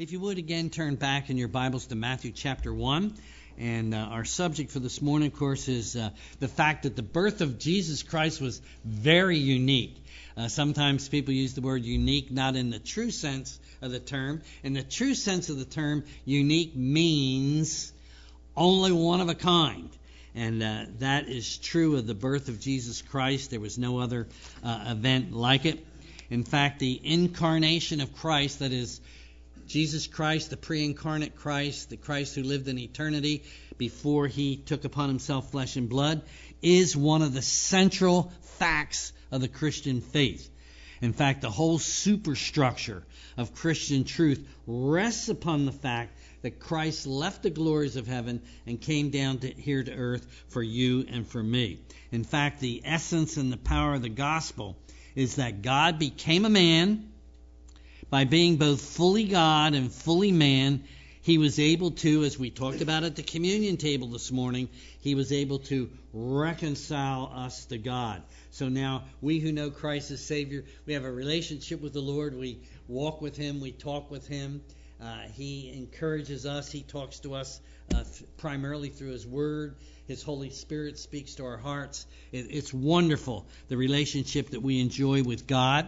If you would again turn back in your Bibles to Matthew chapter 1. And uh, our subject for this morning, of course, is uh, the fact that the birth of Jesus Christ was very unique. Uh, sometimes people use the word unique not in the true sense of the term. In the true sense of the term, unique means only one of a kind. And uh, that is true of the birth of Jesus Christ. There was no other uh, event like it. In fact, the incarnation of Christ, that is, Jesus Christ, the pre incarnate Christ, the Christ who lived in eternity before he took upon himself flesh and blood, is one of the central facts of the Christian faith. In fact, the whole superstructure of Christian truth rests upon the fact that Christ left the glories of heaven and came down to, here to earth for you and for me. In fact, the essence and the power of the gospel is that God became a man by being both fully God and fully man, he was able to, as we talked about at the communion table this morning, he was able to reconcile us to God. So now we who know Christ as Savior, we have a relationship with the Lord. We walk with Him, we talk with Him. Uh, he encourages us, He talks to us uh, th- primarily through His Word. His Holy Spirit speaks to our hearts. It, it's wonderful, the relationship that we enjoy with God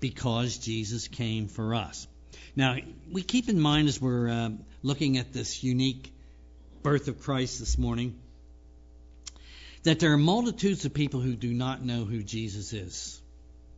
because Jesus came for us. Now, we keep in mind as we're uh, looking at this unique birth of Christ this morning that there are multitudes of people who do not know who Jesus is.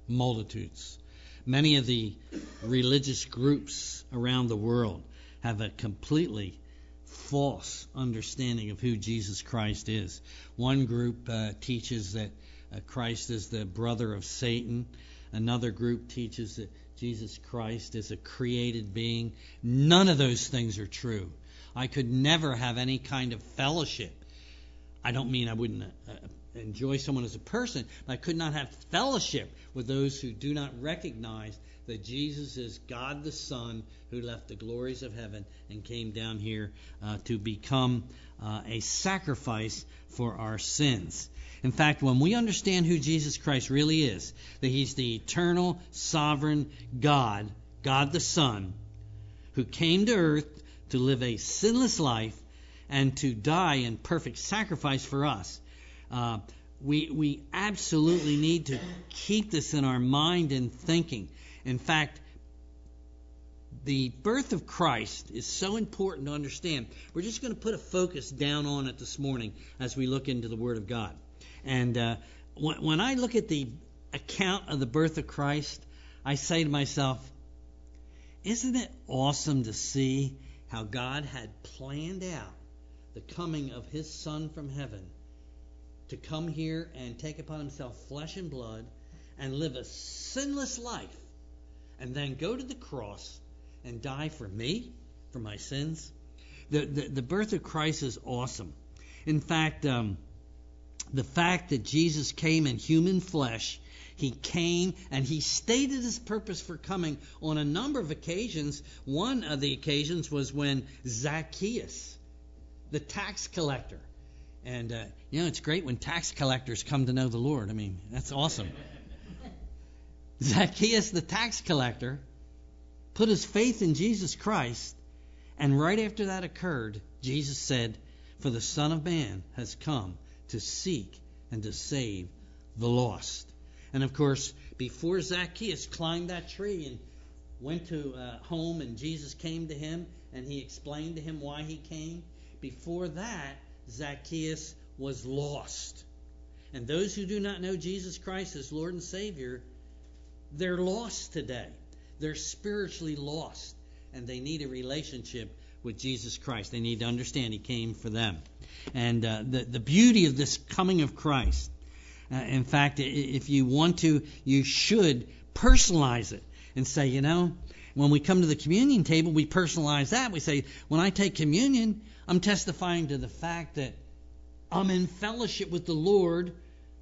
Multitudes. Many of the religious groups around the world have a completely false understanding of who Jesus Christ is. One group uh, teaches that uh, Christ is the brother of Satan. Another group teaches that Jesus Christ is a created being. None of those things are true. I could never have any kind of fellowship. I don't mean I wouldn't uh, enjoy someone as a person, but I could not have fellowship with those who do not recognize that Jesus is God the Son who left the glories of heaven and came down here uh, to become uh, a sacrifice for our sins. In fact, when we understand who Jesus Christ really is, that he's the eternal, sovereign God, God the Son, who came to earth to live a sinless life and to die in perfect sacrifice for us, uh, we, we absolutely need to keep this in our mind and thinking. In fact, the birth of Christ is so important to understand. We're just going to put a focus down on it this morning as we look into the Word of God. And uh, when, when I look at the account of the birth of Christ, I say to myself, isn't it awesome to see how God had planned out the coming of His Son from heaven to come here and take upon Himself flesh and blood and live a sinless life and then go to the cross and die for me, for my sins? The, the, the birth of Christ is awesome. In fact, um, the fact that Jesus came in human flesh. He came and he stated his purpose for coming on a number of occasions. One of the occasions was when Zacchaeus, the tax collector, and uh, you know it's great when tax collectors come to know the Lord. I mean that's awesome. Zacchaeus, the tax collector, put his faith in Jesus Christ, and right after that occurred, Jesus said, "For the Son of Man has come." to seek and to save the lost. And of course, before Zacchaeus climbed that tree and went to uh, home and Jesus came to him and he explained to him why he came, before that, Zacchaeus was lost. And those who do not know Jesus Christ as Lord and Savior, they're lost today. They're spiritually lost and they need a relationship with Jesus Christ. They need to understand He came for them. And uh, the, the beauty of this coming of Christ, uh, in fact, if you want to, you should personalize it and say, you know, when we come to the communion table, we personalize that. We say, when I take communion, I'm testifying to the fact that I'm in fellowship with the Lord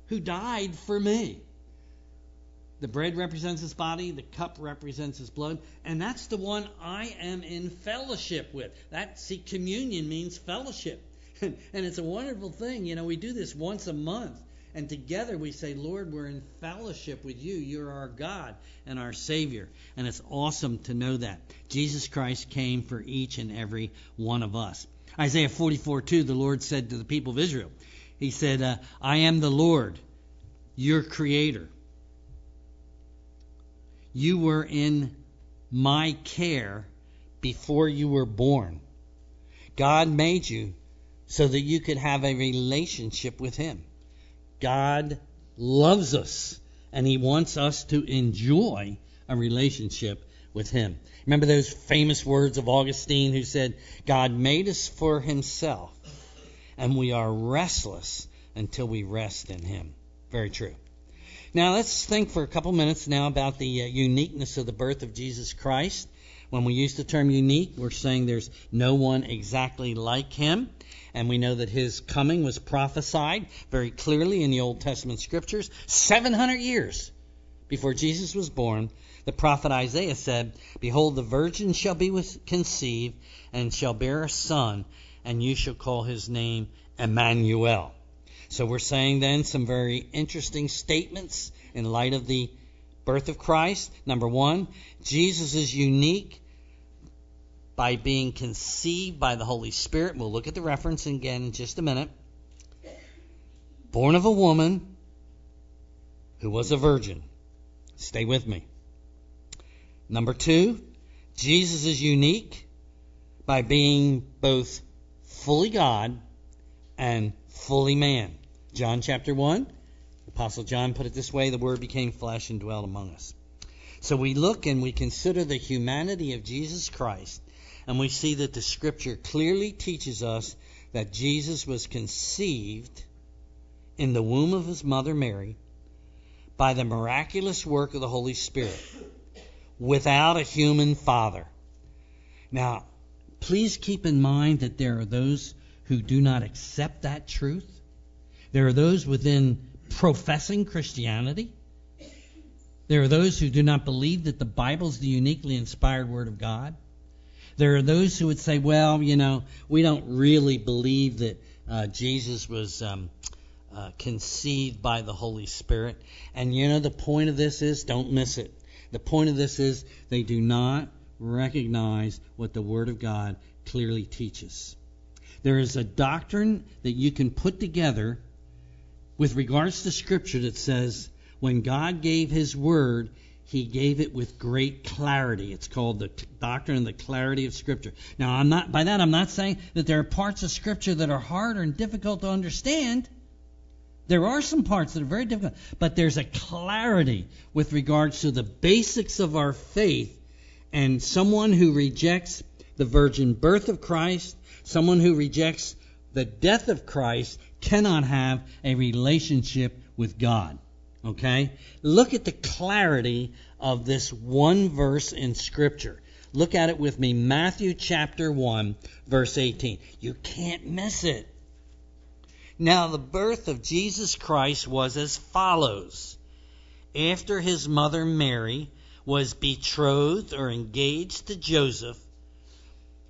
who died for me. The bread represents his body, the cup represents his blood, and that's the one I am in fellowship with. That see communion means fellowship. And, it's a wonderful thing. You know, we do this once a month. And together we say, Lord, we're in fellowship with you. You're our God and our Savior. And it's awesome to know that. Jesus Christ came for each and every one of us. Isaiah 44 2, the Lord said to the people of Israel, He said, uh, I am the Lord, your creator. You were in my care before you were born. God made you so that you could have a relationship with Him. God loves us and He wants us to enjoy a relationship with Him. Remember those famous words of Augustine who said, God made us for Himself and we are restless until we rest in Him. Very true. Now let's think for a couple minutes now about the uh, uniqueness of the birth of Jesus Christ. When we use the term unique, we're saying there's no one exactly like him. And we know that his coming was prophesied very clearly in the Old Testament scriptures 700 years before Jesus was born. The prophet Isaiah said, Behold, the virgin shall be with, conceived and shall bear a son, and you shall call his name Emmanuel. So we're saying then some very interesting statements in light of the birth of Christ. Number one, Jesus is unique by being conceived by the Holy Spirit. We'll look at the reference again in just a minute. Born of a woman who was a virgin. Stay with me. Number two, Jesus is unique by being both fully God and fully man. John chapter 1, Apostle John put it this way the Word became flesh and dwelt among us. So we look and we consider the humanity of Jesus Christ, and we see that the Scripture clearly teaches us that Jesus was conceived in the womb of his mother Mary by the miraculous work of the Holy Spirit without a human father. Now, please keep in mind that there are those who do not accept that truth. There are those within professing Christianity. There are those who do not believe that the Bible is the uniquely inspired Word of God. There are those who would say, well, you know, we don't really believe that uh, Jesus was um, uh, conceived by the Holy Spirit. And, you know, the point of this is don't miss it. The point of this is they do not recognize what the Word of God clearly teaches. There is a doctrine that you can put together with regards to Scripture that says when God gave His Word, He gave it with great clarity. It's called the doctrine of the clarity of Scripture. Now, I'm not by that I'm not saying that there are parts of Scripture that are hard and difficult to understand. There are some parts that are very difficult, but there's a clarity with regards to the basics of our faith. And someone who rejects the virgin birth of Christ Someone who rejects the death of Christ cannot have a relationship with God. Okay? Look at the clarity of this one verse in Scripture. Look at it with me. Matthew chapter 1, verse 18. You can't miss it. Now, the birth of Jesus Christ was as follows. After his mother Mary was betrothed or engaged to Joseph,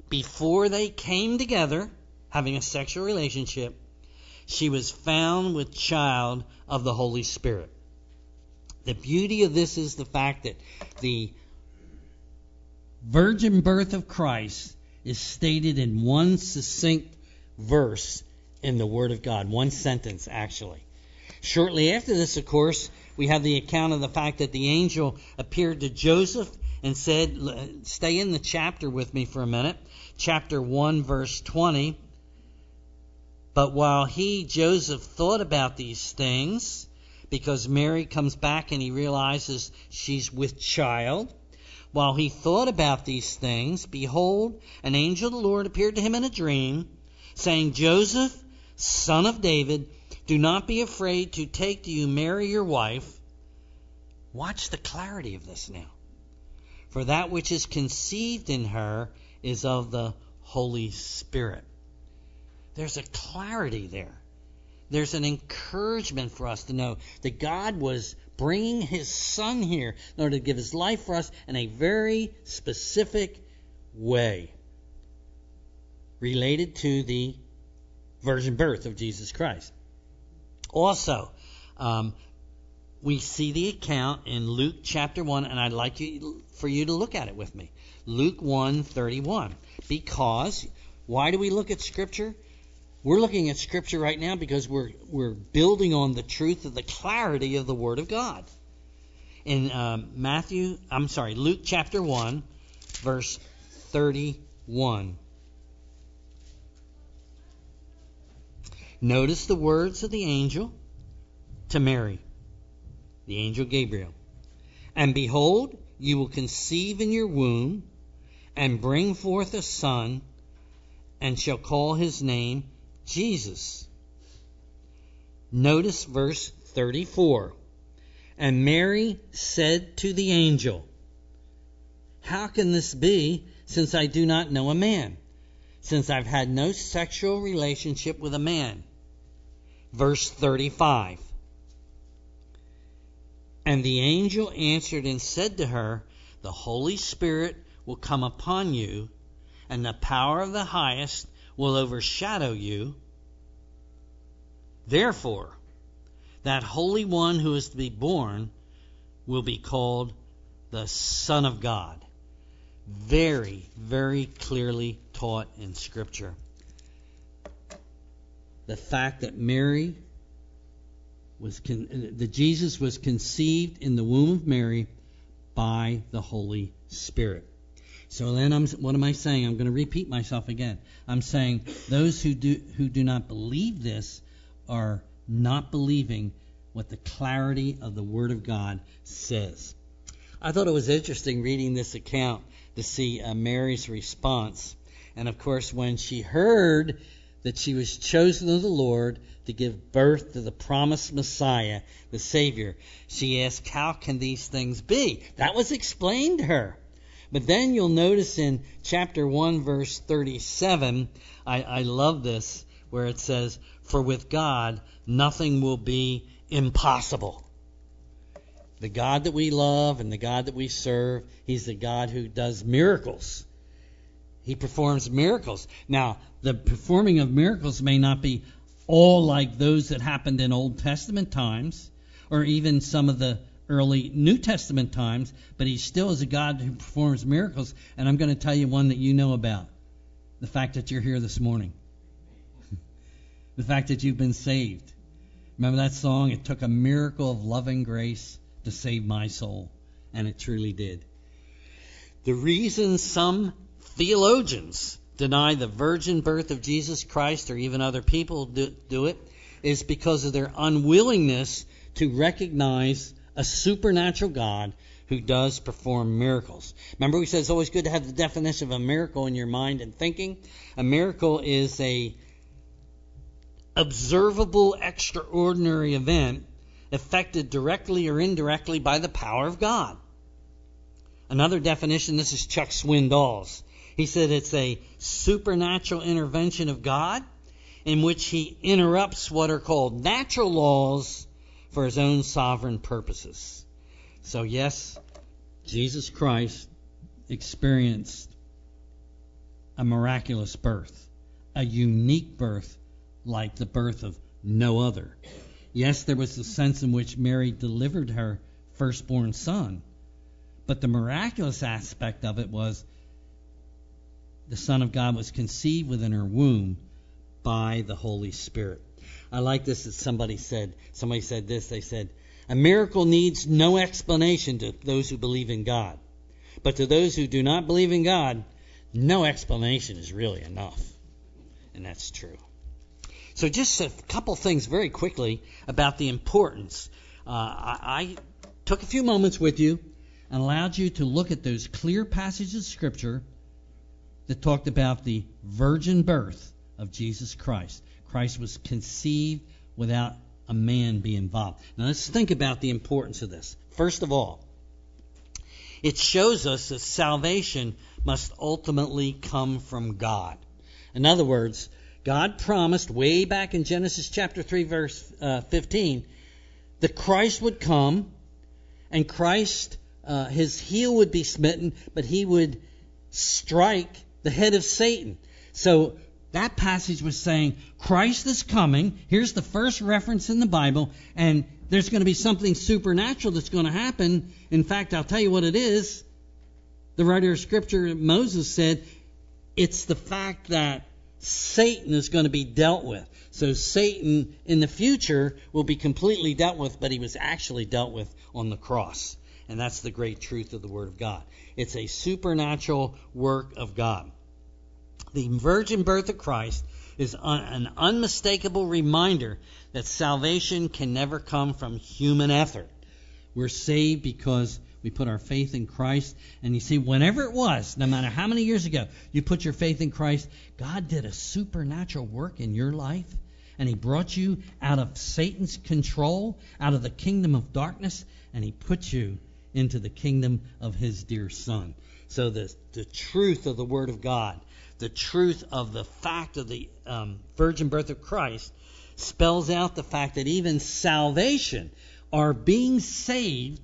before they came together, having a sexual relationship, she was found with child of the Holy Spirit. The beauty of this is the fact that the virgin birth of Christ is stated in one succinct verse in the Word of God, one sentence actually. Shortly after this, of course, we have the account of the fact that the angel appeared to Joseph and said, Stay in the chapter with me for a minute chapter 1, verse 20. But while he, Joseph, thought about these things, because Mary comes back and he realizes she's with child, while he thought about these things, behold, an angel of the Lord appeared to him in a dream, saying, Joseph, son of David, do not be afraid to take to you Mary your wife. Watch the clarity of this now. For that which is conceived in her is of the Holy Spirit. There's a clarity there. There's an encouragement for us to know that God was bringing His Son here in order to give His life for us in a very specific way related to the virgin birth of Jesus Christ. Also, Um, we see the account in Luke chapter 1, and I'd like you, for you to look at it with me. Luke 1:31. Because why do we look at Scripture? We're looking at Scripture right now because we're we're building on the truth of the clarity of the Word of God. In um, Matthew, I'm sorry, Luke chapter 1, verse 31. Notice the words of the angel to Mary, the angel Gabriel. And behold, you will conceive in your womb and bring forth a son, and shall call his name Jesus. Notice verse 34. And Mary said to the angel, How can this be, since I do not know a man? Since I've had no sexual relationship with a man. Verse 35. And the angel answered and said to her, The Holy Spirit will come upon you, and the power of the highest will overshadow you. Therefore, that Holy One who is to be born will be called the Son of God. Very, very clearly taught in Scripture. The fact that Mary was con- that Jesus was conceived in the womb of Mary by the Holy Spirit. So then, I'm, what am I saying? I'm going to repeat myself again. I'm saying those who do who do not believe this are not believing what the clarity of the Word of God says. I thought it was interesting reading this account to see uh, Mary's response. And of course, when she heard that she was chosen of the Lord to give birth to the promised Messiah, the Savior, she asked, How can these things be? That was explained to her. But then you'll notice in chapter 1, verse 37, I, I love this, where it says, For with God nothing will be impossible. The God that we love and the God that we serve, He's the God who does miracles. He performs miracles. Now, the performing of miracles may not be all like those that happened in Old Testament times, or even some of the early New Testament times, but he still is a God who performs miracles. And I'm going to tell you one that you know about the fact that you're here this morning, the fact that you've been saved. Remember that song? It took a miracle of loving grace to save my soul, and it truly did. The reason some theologians deny the virgin birth of Jesus Christ, or even other people do, do it, is because of their unwillingness to recognize a supernatural God who does perform miracles. Remember, we said it's always good to have the definition of a miracle in your mind and thinking. A miracle is a observable, extraordinary event affected directly or indirectly by the power of God. Another definition, this is Chuck Swindoll's. He said it's a supernatural intervention of God in which he interrupts what are called natural laws for his own sovereign purposes. So, yes, Jesus Christ experienced a miraculous birth, a unique birth like the birth of no other. Yes, there was the sense in which Mary delivered her firstborn son, but the miraculous aspect of it was the Son of God was conceived within her womb by the Holy Spirit. I like this that somebody said. Somebody said this. They said, A miracle needs no explanation to those who believe in God. But to those who do not believe in God, no explanation is really enough. And that's true. So, just a couple things very quickly about the importance. Uh, I, I took a few moments with you and allowed you to look at those clear passages of Scripture that talked about the virgin birth of Jesus Christ. Christ was conceived without a man being involved. Now let's think about the importance of this. First of all, it shows us that salvation must ultimately come from God. In other words, God promised way back in Genesis chapter 3, verse uh, 15, that Christ would come and Christ, uh, his heel would be smitten, but he would strike the head of Satan. So That passage was saying Christ is coming. Here's the first reference in the Bible, and there's going to be something supernatural that's going to happen. In fact, I'll tell you what it is. The writer of Scripture, Moses, said it's the fact that Satan is going to be dealt with. So Satan in the future will be completely dealt with, but he was actually dealt with on the cross. And that's the great truth of the Word of God. It's a supernatural work of God. The virgin birth of Christ is an unmistakable reminder that salvation can never come from human effort. We're saved because we put our faith in Christ. And you see, whenever it was, no matter how many years ago you put your faith in Christ, God did a supernatural work in your life. And He brought you out of Satan's control, out of the kingdom of darkness, and He put you into the kingdom of His dear Son. So the, the truth of the Word of God, the truth of the fact of the um, virgin birth of Christ, spells out the fact that even salvation, our being saved,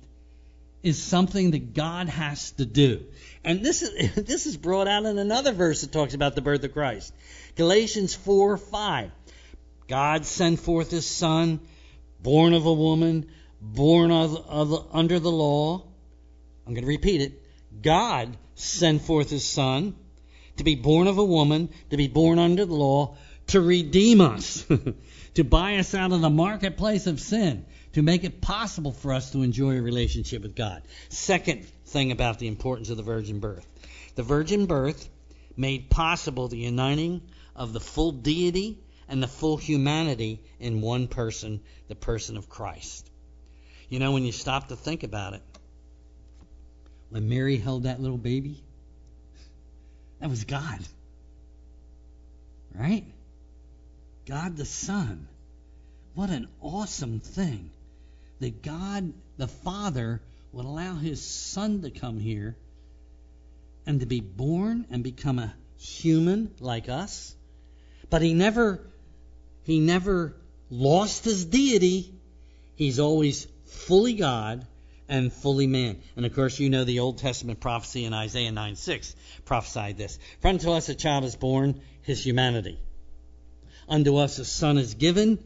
is something that God has to do. And this is this is brought out in another verse that talks about the birth of Christ. Galatians 4 5. God sent forth his son, born of a woman, born of, of, under the law. I'm going to repeat it. God sent forth his son to be born of a woman, to be born under the law, to redeem us, to buy us out of the marketplace of sin, to make it possible for us to enjoy a relationship with God. Second thing about the importance of the virgin birth the virgin birth made possible the uniting of the full deity and the full humanity in one person, the person of Christ. You know, when you stop to think about it, when Mary held that little baby, that was God. Right? God the Son. What an awesome thing that God the Father would allow his Son to come here and to be born and become a human like us. But he never he never lost his deity. He's always fully God and fully man. And of course, you know the Old Testament prophecy in Isaiah 9 6 prophesied this. For unto us a child is born, his humanity. Unto us a son is given,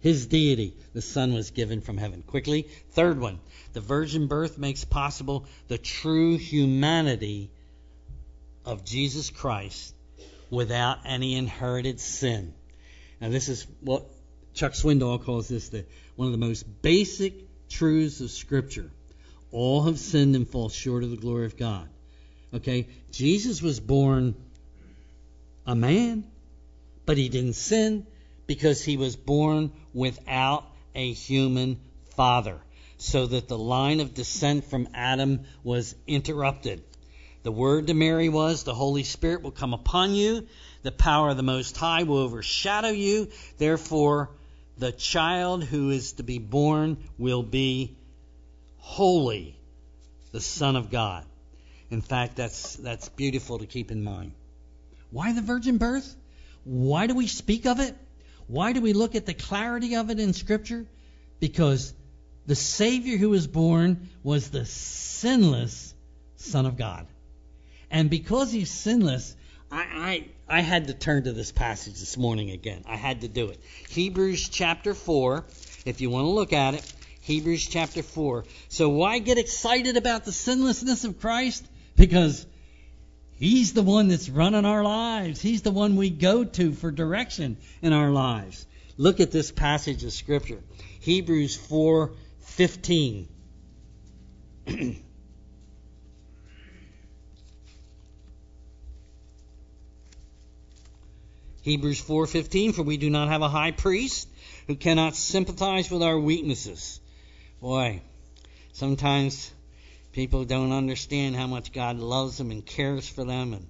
his deity. The son was given from heaven. Quickly, third one. The virgin birth makes possible the true humanity of Jesus Christ without any inherited sin. Now, this is what Chuck Swindoll calls this the, one of the most basic truths of Scripture. All have sinned and fall short of the glory of God. Okay? Jesus was born a man, but he didn't sin because he was born without a human father, so that the line of descent from Adam was interrupted. The word to Mary was, The Holy Spirit will come upon you, the power of the Most High will overshadow you, therefore, the child who is to be born will be holy, the Son of God. In fact, that's that's beautiful to keep in mind. Why the virgin birth? Why do we speak of it? Why do we look at the clarity of it in Scripture? Because the Savior who was born was the sinless Son of God. And because he's sinless, I, I, I had to turn to this passage this morning again. I had to do it. Hebrews chapter 4, if you want to look at it, Hebrews chapter 4. So why get excited about the sinlessness of Christ? Because He's the one that's running our lives. He's the one we go to for direction in our lives. Look at this passage of scripture. Hebrews 4:15. Hebrews 4:15 for we do not have a high priest who cannot sympathize with our weaknesses Boy, sometimes people don't understand how much God loves them and cares for them, and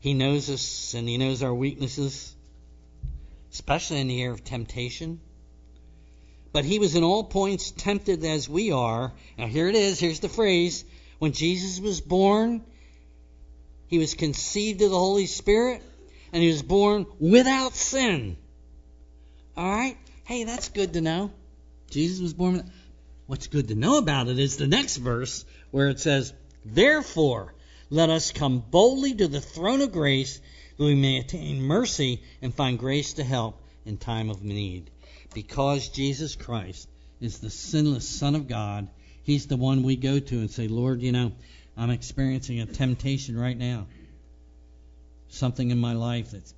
He knows us and He knows our weaknesses, especially in the area of temptation. But He was in all points tempted as we are. Now, here it is. Here's the phrase. When Jesus was born, He was conceived of the Holy Spirit, and He was born without sin. All right? Hey, that's good to know. Jesus was born without What's good to know about it is the next verse where it says, Therefore, let us come boldly to the throne of grace that we may attain mercy and find grace to help in time of need. Because Jesus Christ is the sinless Son of God, He's the one we go to and say, Lord, you know, I'm experiencing a temptation right now. Something in my life that's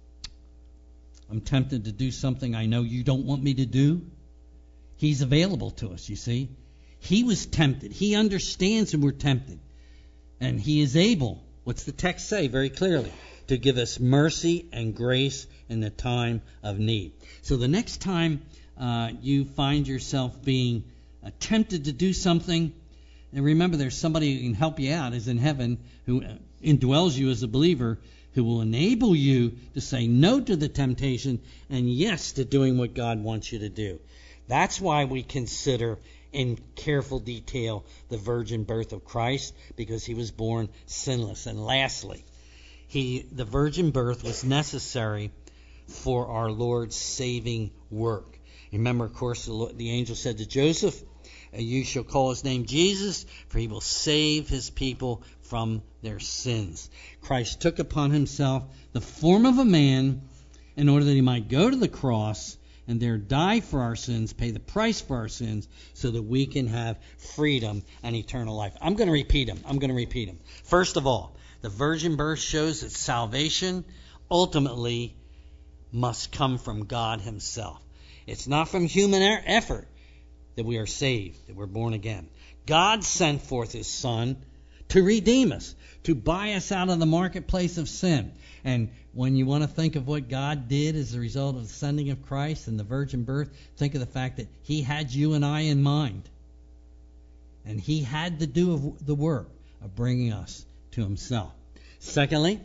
I'm tempted to do something I know you don't want me to do. He's available to us, you see. He was tempted. He understands when we're tempted. And he is able, what's the text say very clearly? To give us mercy and grace in the time of need. So the next time uh, you find yourself being uh, tempted to do something, and remember there's somebody who can help you out, is in heaven, who uh, indwells you as a believer, who will enable you to say no to the temptation and yes to doing what God wants you to do. That's why we consider in careful detail the virgin birth of Christ because he was born sinless. And lastly, he the virgin birth was necessary for our Lord's saving work. Remember, of course, the, the angel said to Joseph, "You shall call his name Jesus, for he will save his people from their sins." Christ took upon himself the form of a man in order that he might go to the cross and there die for our sins, pay the price for our sins, so that we can have freedom and eternal life. I'm going to repeat them. I'm going to repeat them. First of all, the virgin birth shows that salvation ultimately must come from God Himself. It's not from human effort that we are saved, that we're born again. God sent forth His Son to redeem us, to buy us out of the marketplace of sin. And when you want to think of what God did as a result of the sending of Christ and the virgin birth, think of the fact that He had you and I in mind. And He had to do the work of bringing us to Himself. Secondly,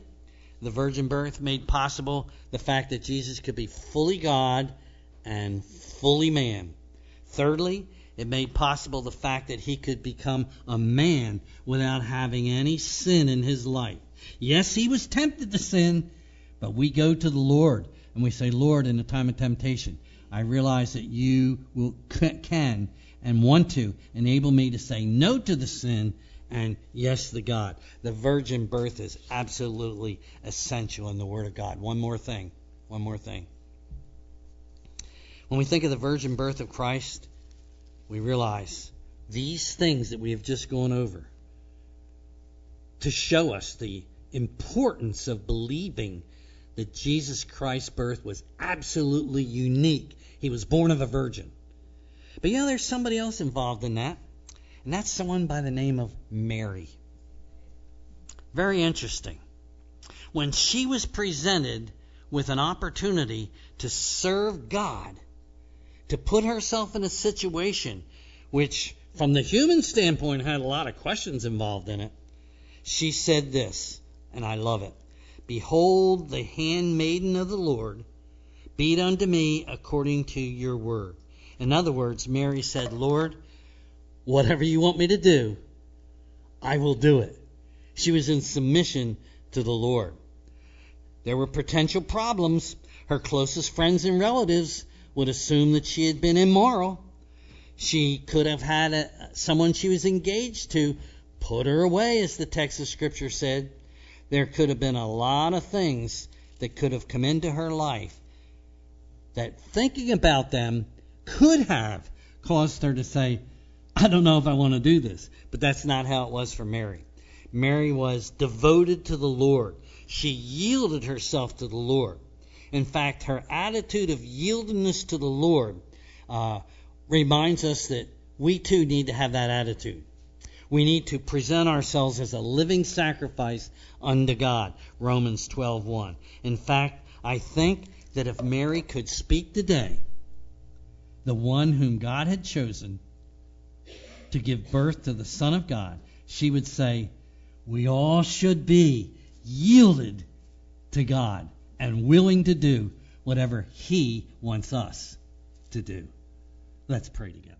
the virgin birth made possible the fact that Jesus could be fully God and fully man. Thirdly, it made possible the fact that he could become a man without having any sin in his life. Yes, he was tempted to sin, but we go to the Lord and we say, Lord, in the time of temptation, I realize that you will, can and want to enable me to say no to the sin and yes to God. The virgin birth is absolutely essential in the Word of God. One more thing. One more thing. When we think of the virgin birth of Christ, we realize these things that we have just gone over to show us the importance of believing that Jesus Christ's birth was absolutely unique. He was born of a virgin. But you know, there's somebody else involved in that, and that's someone by the name of Mary. Very interesting. When she was presented with an opportunity to serve God, to put herself in a situation which, from the human standpoint, had a lot of questions involved in it, she said this, and I love it Behold, the handmaiden of the Lord, be it unto me according to your word. In other words, Mary said, Lord, whatever you want me to do, I will do it. She was in submission to the Lord. There were potential problems. Her closest friends and relatives would assume that she had been immoral. She could have had a, someone she was engaged to put her away, as the text of Scripture said. There could have been a lot of things that could have come into her life that thinking about them could have caused her to say, I don't know if I want to do this. But that's not how it was for Mary. Mary was devoted to the Lord. She yielded herself to the Lord. In fact, her attitude of yieldedness to the Lord uh, reminds us that we too need to have that attitude. We need to present ourselves as a living sacrifice unto God. Romans 12:1. In fact, I think that if Mary could speak today, the one whom God had chosen to give birth to the Son of God, she would say, "We all should be yielded to God and willing to do whatever He wants us to do. Let's pray together.